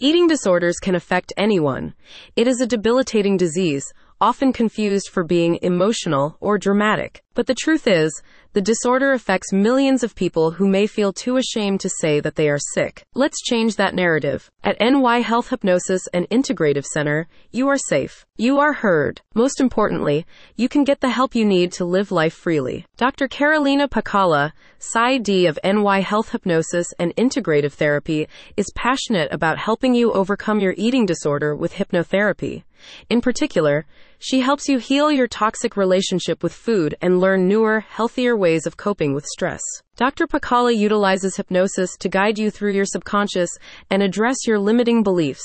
Eating disorders can affect anyone. It is a debilitating disease, often confused for being emotional or dramatic. But the truth is, the disorder affects millions of people who may feel too ashamed to say that they are sick. Let's change that narrative. At NY Health Hypnosis and Integrative Center, you are safe. You are heard. Most importantly, you can get the help you need to live life freely. Dr. Karolina Pekala, PsyD of NY Health Hypnosis and Integrative Therapy, is passionate about helping you overcome your eating disorder with hypnotherapy. In particular, she helps you heal your toxic relationship with food and learn newer, healthier ways of coping with stress. Dr. Pekala utilizes hypnosis to guide you through your subconscious and address your limiting beliefs.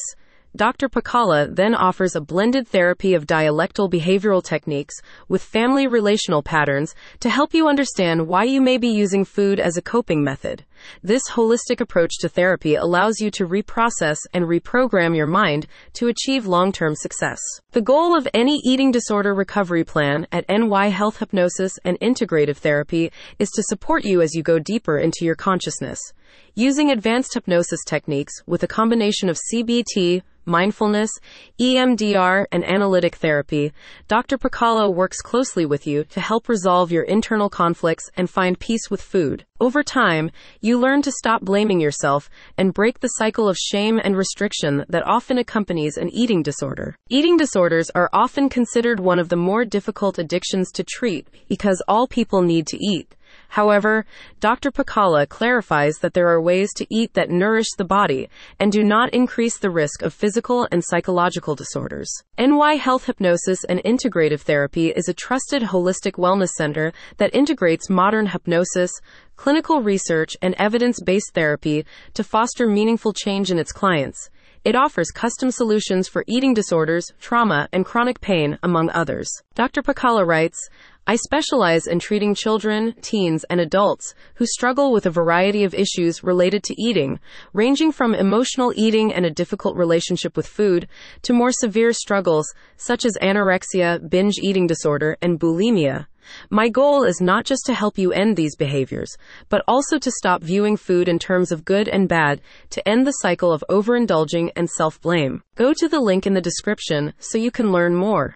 Dr. Pekala then offers a blended therapy of dialectal behavioral techniques with family relational patterns to help you understand why you may be using food as a coping method. This holistic approach to therapy allows you to reprocess and reprogram your mind to achieve long term success. The goal of any eating disorder recovery plan at NY Health Hypnosis and Integrative Therapy is to support you as you go deeper into your consciousness. Using advanced hypnosis techniques with a combination of CBT, mindfulness, EMDR, and analytic therapy, Dr. Pekala works closely with you to help resolve your internal conflicts and find peace with food. Over time, you learn to stop blaming yourself and break the cycle of shame and restriction that often accompanies an eating disorder. Eating disorders are often considered one of the more difficult addictions to treat because all people need to eat. However, Dr. Pekala clarifies that there are ways to eat that nourish the body and do not increase the risk of physical and psychological disorders. NY Health Hypnosis and Integrative Therapy is a trusted holistic wellness center that integrates modern hypnosis, clinical research, and evidence based therapy to foster meaningful change in its clients. It offers custom solutions for eating disorders, trauma, and chronic pain, among others. Dr. Pekala writes, I specialize in treating children, teens, and adults who struggle with a variety of issues related to eating, ranging from emotional eating and a difficult relationship with food to more severe struggles such as anorexia, binge eating disorder, and bulimia. My goal is not just to help you end these behaviors, but also to stop viewing food in terms of good and bad, to end the cycle of overindulging and self blame. Go to the link in the description so you can learn more.